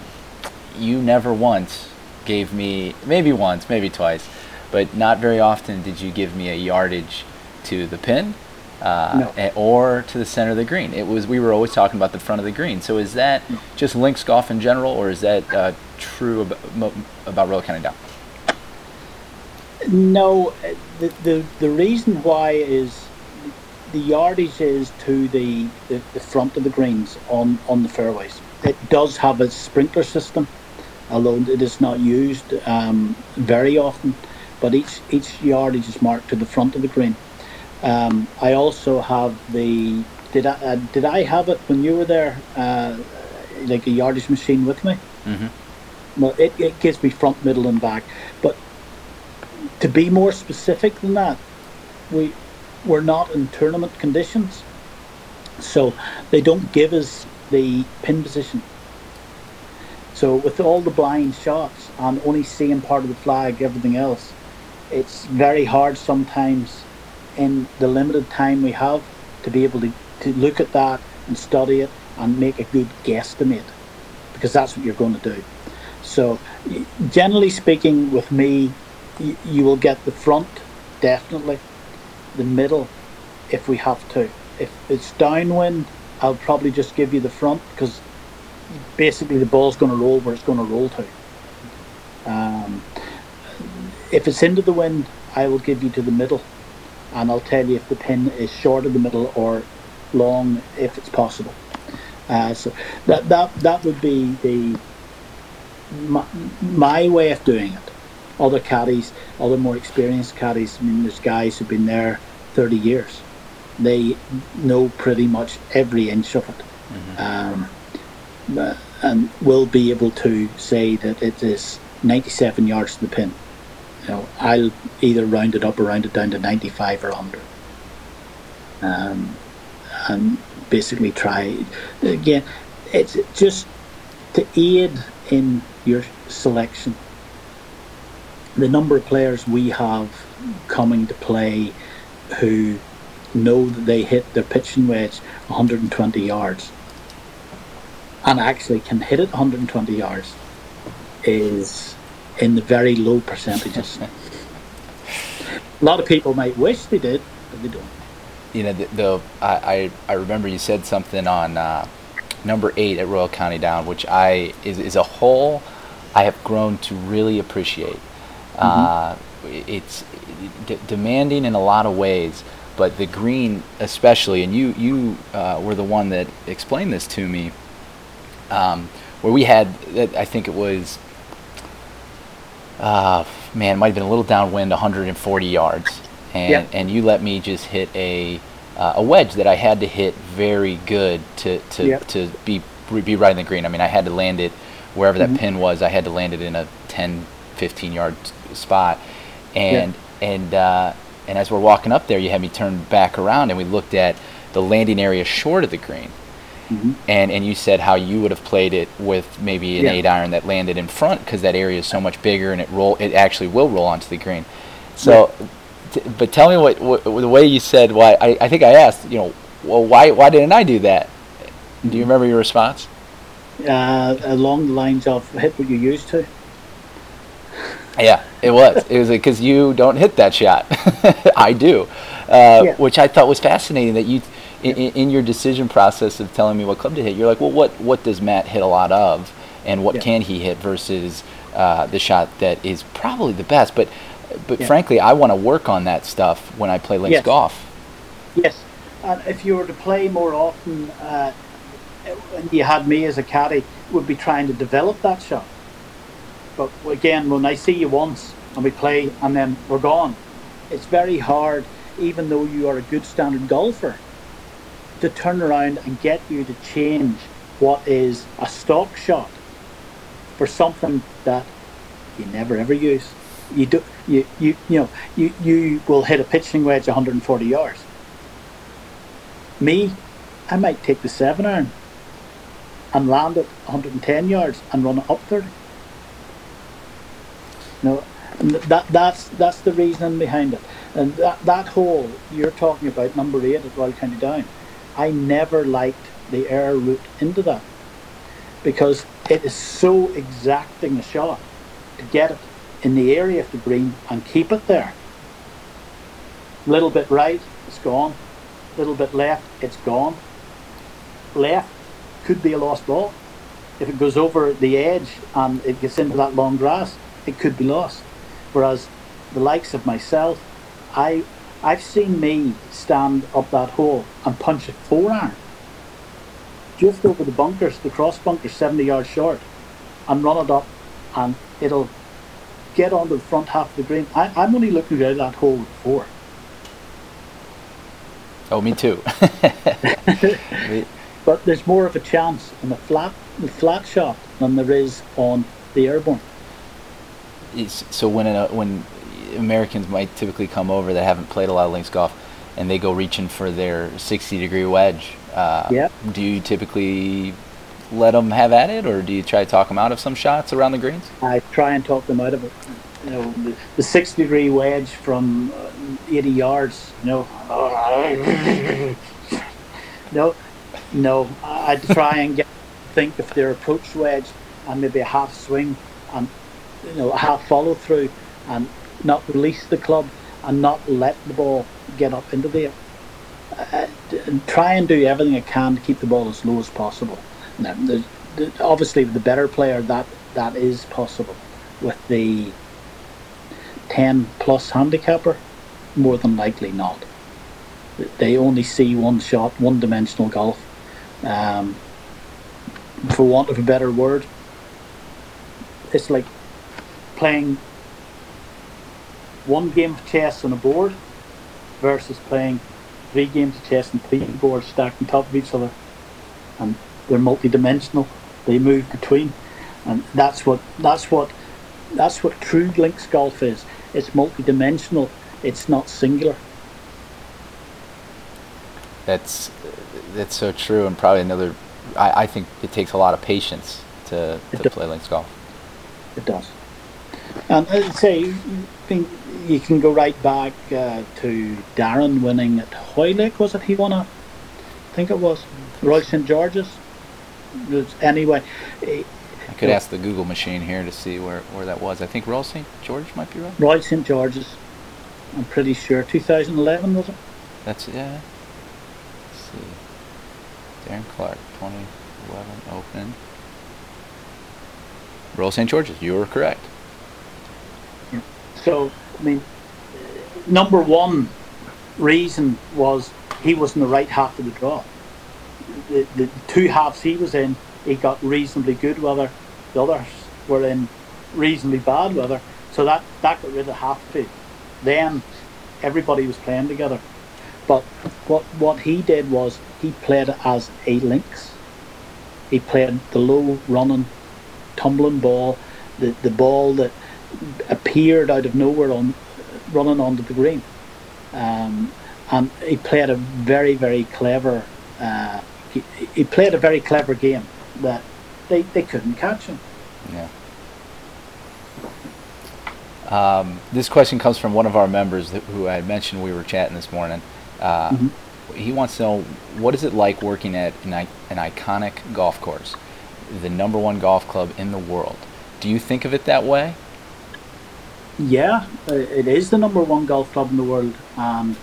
you never once gave me maybe once, maybe twice, but not very often did you give me a yardage to the pin uh, no. or to the center of the green. It was we were always talking about the front of the green. So is that just links golf in general, or is that uh, true about, about Royal County Down? No, the, the the reason why is the yardage is to the, the, the front of the greens on, on the fairways. It does have a sprinkler system, although it is not used um, very often. But each each yardage is marked to the front of the green. Um, I also have the did I uh, did I have it when you were there uh, like a yardage machine with me? Mm-hmm. Well, it, it gives me front, middle, and back. But to be more specific than that, we we're not in tournament conditions, so they don't give us the pin position. So with all the blind shots and only seeing part of the flag, everything else, it's very hard sometimes in the limited time we have to be able to, to look at that and study it and make a good guesstimate because that's what you're going to do. So, generally speaking, with me, you, you will get the front definitely, the middle if we have to. If it's downwind, I'll probably just give you the front because basically the ball's going to roll where it's going to roll to. Um, if it's into the wind, I will give you to the middle and I'll tell you if the pin is short of the middle or long if it's possible. Uh, so that that that would be the my, my, way of doing it. Other caddies, other more experienced caddies. I mean, there's guys who've been there 30 years. They know pretty much every inch of it, mm-hmm. um, and will be able to say that it is 97 yards to the pin you know, I'll either round it up or round it down to 95 or under. Um, and basically try, again, it's just to aid in your selection. The number of players we have coming to play who know that they hit their pitching wedge 120 yards and actually can hit it 120 yards is in the very low percentages. *laughs* a lot of people might wish they did, but they don't. You know, the, the I, I remember you said something on uh, number eight at Royal County Down, which I is, is a hole I have grown to really appreciate. Mm-hmm. Uh, it's d- demanding in a lot of ways, but the green especially, and you you uh, were the one that explained this to me. Um, where we had, I think it was uh, man, it might have been a little downwind, 140 yards, and and you let me just hit a uh, a wedge that I had to hit very good to to, to be be right in the green. I mean, I had to land it wherever that mm-hmm. pin was. I had to land it in a 10, 15 yard spot, and and uh, and as we're walking up there, you had me turn back around, and we looked at the landing area short of the green Mm-hmm. And and you said how you would have played it with maybe an yeah. eight iron that landed in front because that area is so much bigger and it roll it actually will roll onto the green. So, yeah. t- but tell me what, what, the way you said why I, I think I asked you know well why why didn't I do that? Do you mm-hmm. remember your response? Uh, along the lines of hit what you used to. Yeah, it was. *laughs* it was because you don't hit that shot. *laughs* I do, uh, yeah. which I thought was fascinating that you in, in, your decision process of telling me what club to hit, you're like, well, what what does Matt hit a lot of, and what yeah. can he hit versus uh, the shot that is probably the best. But but yeah. frankly, I want to work on that stuff when I play links yes. golf. Yes, and if you were to play more often, uh, and you had me as a caddy, would be trying to develop that shot. But again, when I see you once and we play and then we're gone, it's very hard, even though you are a good standard golfer, to turn around and get you to change what is a stock shot for something that you never ever use. You do you you you know you you will hit a pitching wedge 140 yards. Me, I might take the seven iron and land it 110 yards and run it up 30. No, that that's that's the reasoning behind it. And that that hole you're talking about, number eight at Royal County Down, I never liked the air route into that because it is so exacting a shot to get it in the area of the green and keep it there. Little bit right, it's gone. little bit left, it's gone. Left could be a lost ball. If it goes over the edge and it gets into that long grass, it could be lost. Whereas the likes of myself, I I've seen me stand up that hole and punch a four iron just over the bunkers, the cross bunkers, 70 yards short, and run it up, and it'll get onto the front half of the green. I, I'm only looking at that hole with four. Oh, me too. *laughs* but there's more of a chance on the flat, the flat shot than there is on the airborne. It's, so when a, uh, when Americans might typically come over that haven't played a lot of links golf, and they go reaching for their 60 degree wedge. Uh, yeah. Do you typically let them have at it, or do you try to talk them out of some shots around the greens? I try and talk them out of it. You know, the, the 60 degree wedge from uh, 80 yards. You know, *laughs* no, no. I try and get think if their approach wedge and maybe a half swing and you know a half follow through and not release the club and not let the ball get up into the air. uh, try and do everything I can to keep the ball as low as possible. Now, obviously, with the better player, that that is possible. With the ten plus handicapper, more than likely not. They only see one shot, one dimensional golf. Um, for want of a better word, it's like playing one game of chess on a board versus playing three games of chess and three boards stacked on top of each other. And they're multi-dimensional. They move between, and that's what that's what that's what true links golf is. It's multi-dimensional. It's not singular. That's that's so true, and probably another. I, I think it takes a lot of patience to, to play links golf. It does. And I'd say you can go right back uh, to Darren winning at Hoylake, was it? He won a, I think it was, Royal St. George's. Anyway. I could ask the Google machine here to see where, where that was. I think Royal St. George might be right. Royal St. George's. I'm pretty sure. 2011, was it? That's, yeah. Let's see. Darren Clarke, 2011 Open. Royal St. George's, you were correct. So, I mean, number one reason was he was in the right half of the draw. The, the two halves he was in, he got reasonably good weather. The others were in reasonably bad weather. So that, that got rid of half two. Then everybody was playing together. But what what he did was he played as a links. He played the low running, tumbling ball, the, the ball that appeared out of nowhere on running onto the green. Um, and he played a very, very clever. Uh, he, he, played a very clever game that they, they couldn't catch him. Yeah. Um, this question comes from one of our members that, who I mentioned we were chatting this morning. Uh, mm-hmm. He wants to know what is it like working at an, an iconic golf course, the number one golf club in the world. Do you think of it that way? Yeah, it is the number one golf club in the world, and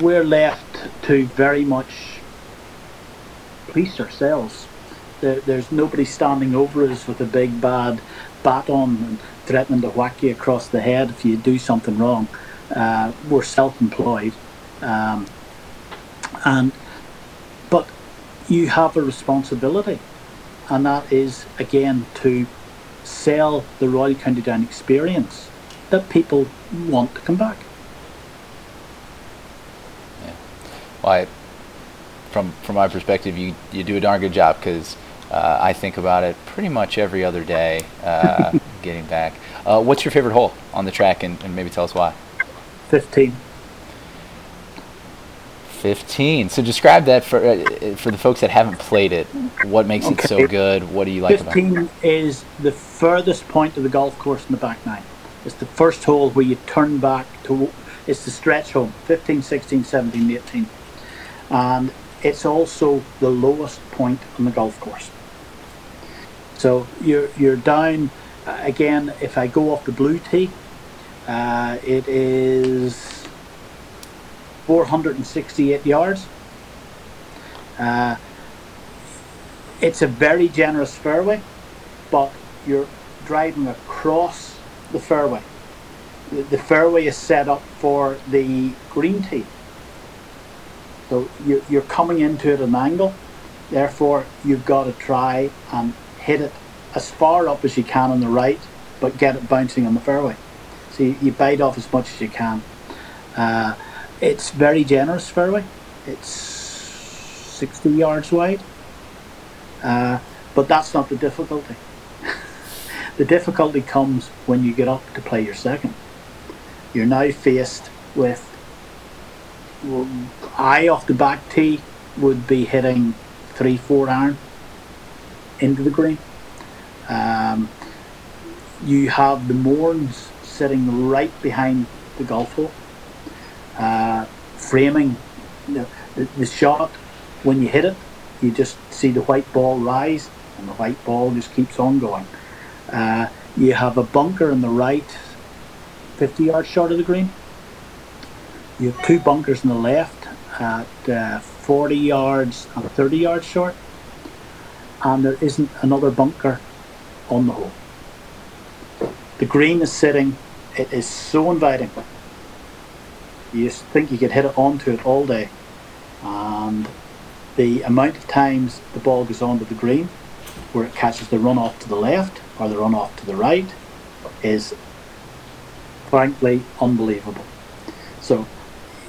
we're left to very much police ourselves. There, there's nobody standing over us with a big bad baton and threatening to whack you across the head if you do something wrong. Uh, we're self-employed, um, and but you have a responsibility, and that is again to sell the Royal County Down experience that people want to come back. Yeah. Well, I, from from my perspective, you you do a darn good job because uh, I think about it pretty much every other day. Uh, *laughs* getting back. Uh, what's your favorite hole on the track, and, and maybe tell us why? Fifteen. 15. So describe that for uh, for the folks that haven't played it. What makes okay. it so good? What do you like 15 about it? 15 is the furthest point of the golf course in the back nine. It's the first hole where you turn back to, it's the stretch hole, 15, 16, 17, 18. And it's also the lowest point on the golf course. So you're, you're down, uh, again, if I go off the blue tee, uh, it is 468 yards. Uh, it's a very generous fairway, but you're driving across the fairway. The, the fairway is set up for the green tee. So you're, you're coming into it at an angle, therefore you've got to try and hit it as far up as you can on the right, but get it bouncing on the fairway. So you, you bite off as much as you can. Uh, it's very generous fairway. It's 60 yards wide. Uh, but that's not the difficulty. The difficulty comes when you get up to play your second. You're now faced with well, I off the back tee would be hitting three, four iron into the green. Um, you have the Mournes sitting right behind the golf hole, uh, framing the, the, the shot. When you hit it, you just see the white ball rise, and the white ball just keeps on going. Uh, you have a bunker on the right, 50 yards short of the green. You have two bunkers on the left at uh, 40 yards and 30 yards short, and there isn't another bunker on the hole. The green is sitting, it is so inviting. You think you could hit it onto it all day. And the amount of times the ball goes onto the green, where it catches the runoff to the left or the runoff to the right, is frankly unbelievable. So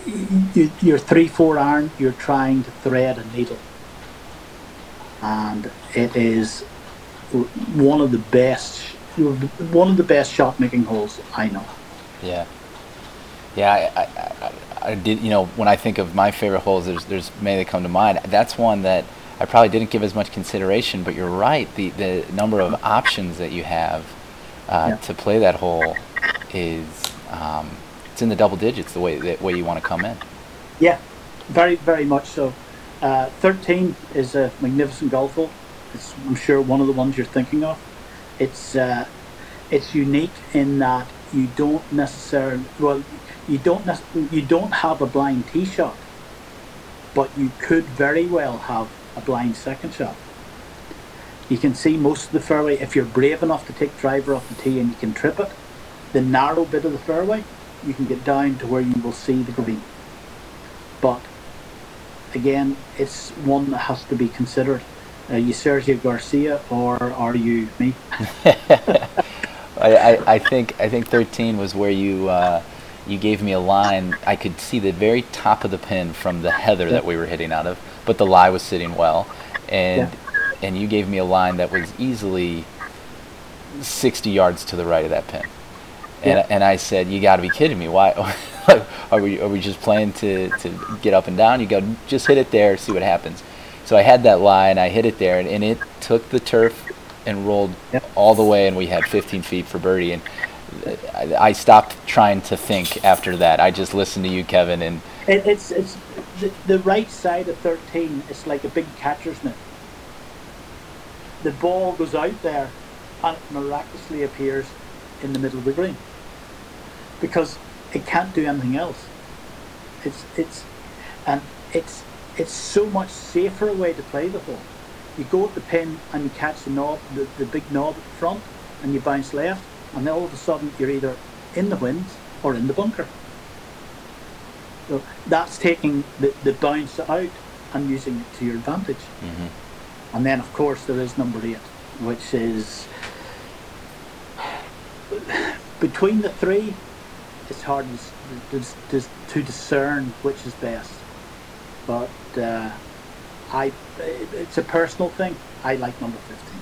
you, you're three four iron, you're trying to thread a needle, and it is one of the best one of the best shot making holes I know. Yeah, yeah. I, I, I, did. You know, when I think of my favorite holes, there's there's many that come to mind. That's one that I probably didn't give as much consideration. But you're right. The the number of options that you have uh, yeah. to play that hole is um, it's in the double digits. The way the way you want to come in. Yeah, very very much so. Uh, Thirteen is a magnificent golf hole. It's, I'm sure one of the ones you're thinking of. It's uh, it's unique in that you don't necessarily well you don't you don't have a blind tee shot, but you could very well have a blind second shot. You can see most of the fairway if you're brave enough to take driver off the tee and you can trip it. The narrow bit of the fairway, you can get down to where you will see the green. But again, it's one that has to be considered are you Sergio Garcia or are you me? *laughs* I, I, I, think I think 13 was where you uh, you gave me a line. I could see the very top of the pin from the heather that we were hitting out of, but the lie was sitting well, and yeah. and you gave me a line that was easily 60 yards to the right of that pin, and yeah. and I said, you got to be kidding me! Why? *laughs* are we are we just playing to, to get up and down? You go just hit it there, see what happens. So I had that lie and I hit it there, and, and it took the turf and rolled yep. all the way, and we had 15 feet for birdie. And uh, I, I, stopped trying to think after that. I just listened to you, Kevin, and it, it's it's the, right side of 13 is like a big catcher's net. The ball goes out there, and it miraculously appears in the middle of the green because it can't do anything else. It's it's and it's it's so much safer a way to play the hole. You go at the pin and you catch the knob, the, the big knob at the front, and you bounce left, and then all of a sudden you're either in the wind or in the bunker. So that's taking the, the bounce out and using it to your advantage. Mm-hmm. And then, of course, there is number eight, which is between the three. It's hard to, to, to discern which is best but uh, I it's a personal thing. I like number fifteen.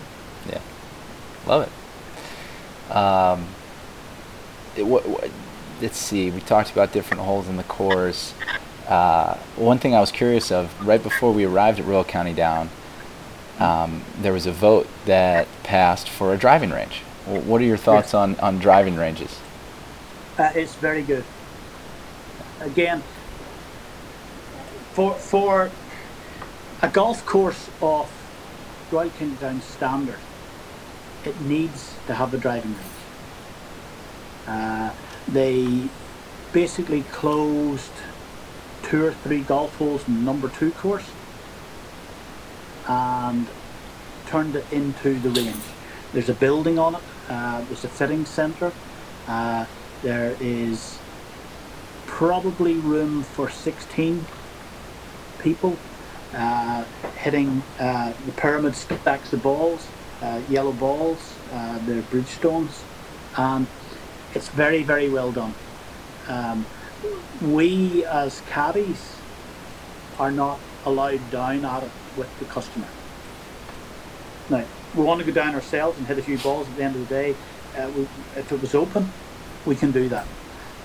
Yeah, love it. Um, it, what, what, let's see. We talked about different holes in the course. Uh, one thing I was curious of right before we arrived at Royal County Down, um, there was a vote that passed for a driving range. What are your thoughts on, on driving ranges? Uh, it's very good. Again, for for a golf course of Royal County Down standard, it needs to have a driving range. Uh, they basically closed two or three golf holes in number two course and turned it into the range. There's a building on it. Uh, there's a fitting centre. Uh, there is probably room for 16 people uh, hitting uh, the pyramid stacks of balls, uh, yellow balls, uh, they're bridgestones, and it's very, very well done. Um, we as caddies are not allowed down at it with the customer. Now, we want to go down ourselves and hit a few balls at the end of the day. Uh, we, if it was open, we can do that.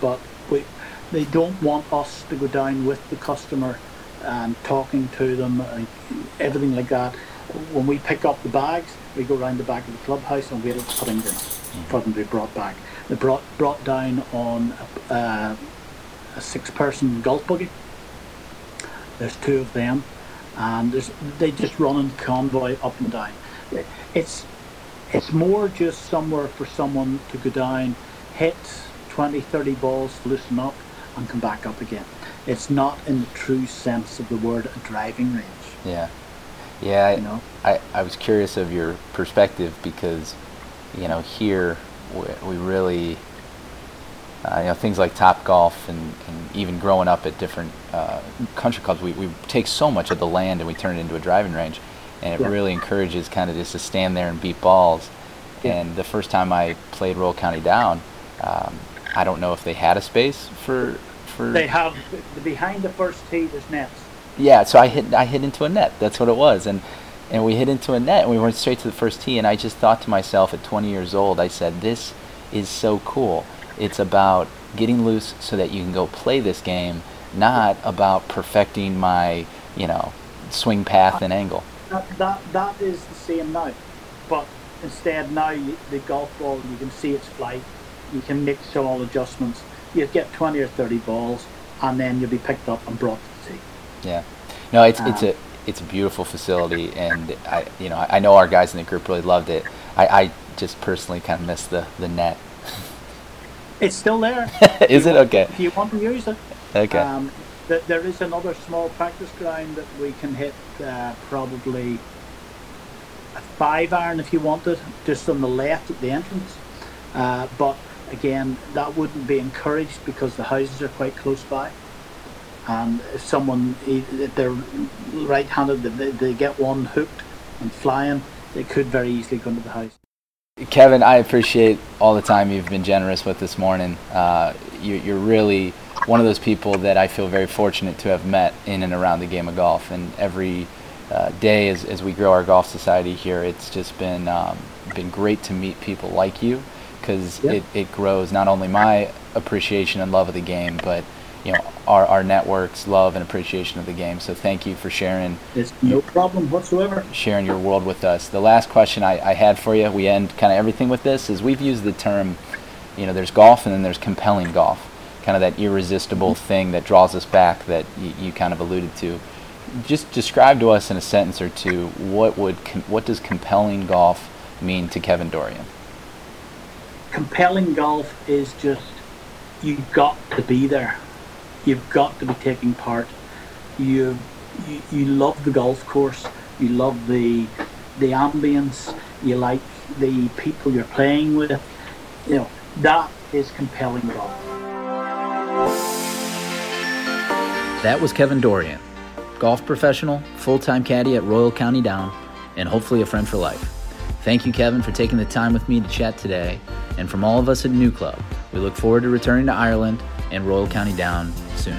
But we, they don't want us to go down with the customer and talking to them, and everything like that. When we pick up the bags, we go around the back of the clubhouse and wait at the putting green for them to be brought back. They're brought, brought down on a, uh, a six-person golf buggy. There's two of them, and they just run in convoy up and down. It's it's more just somewhere for someone to go down, hit 20, 30 balls, loosen up, and come back up again. It's not in the true sense of the word a driving range. Yeah. Yeah, I, you know? I, I was curious of your perspective because, you know, here we, we really, uh, you know, things like Top Golf and, and even growing up at different uh, country clubs, we, we take so much of the land and we turn it into a driving range. And it yeah. really encourages kind of just to stand there and beat balls. Yeah. And the first time I played Royal County Down, um, I don't know if they had a space for for. They have behind the first tee. There's nets. Yeah, so I hit I hit into a net. That's what it was, and and we hit into a net, and we went straight to the first tee. And I just thought to myself, at 20 years old, I said, "This is so cool. It's about getting loose so that you can go play this game, not about perfecting my, you know, swing path and angle." That that, that is the same now, but instead now you, the golf ball you can see its flight you can make small adjustments. You get 20 or 30 balls, and then you'll be picked up and brought to the tee. Yeah. No, it's, um, it's a it's a beautiful facility, and I you know I know our guys in the group really loved it. I, I just personally kind of missed the, the net. It's still there. *laughs* is it okay? If you want to use it. Okay. Um, th- there is another small practice ground that we can hit uh, probably a five iron if you wanted, just on the left at the entrance. Uh, but again, that wouldn't be encouraged because the houses are quite close by. And if someone, if they're right-handed, they, they get one hooked and flying, they could very easily go into the house. Kevin, I appreciate all the time you've been generous with this morning. Uh, you, are really one of those people that I feel very fortunate to have met in and around the game of golf. And every uh, day as, as we grow our golf society here, it's just been um, been great to meet people like you because it, it grows not only my appreciation and love of the game, but you know our, our network's love and appreciation of the game. So thank you for sharing. It's no problem whatsoever. Sharing your world with us. The last question I, I had for you, we end kind of everything with this, is we've used the term, you know, there's golf and then there's compelling golf, kind of that irresistible mm-hmm. thing that draws us back that you, you kind of alluded to. Just describe to us in a sentence or two what would what does compelling golf mean to Kevin Dorrian? compelling golf is just you've got to be there. You've got to be taking part. You, you you love the golf course. You love the the ambience. You like the people you're playing with. You know that is compelling golf. That was Kevin Dorrian, golf professional, full-time caddy at Royal County Down, and hopefully a friend for life. Thank you, Kevin, for taking the time with me to chat today. And from all of us at New Club, we look forward to returning to Ireland and Royal County Down soon.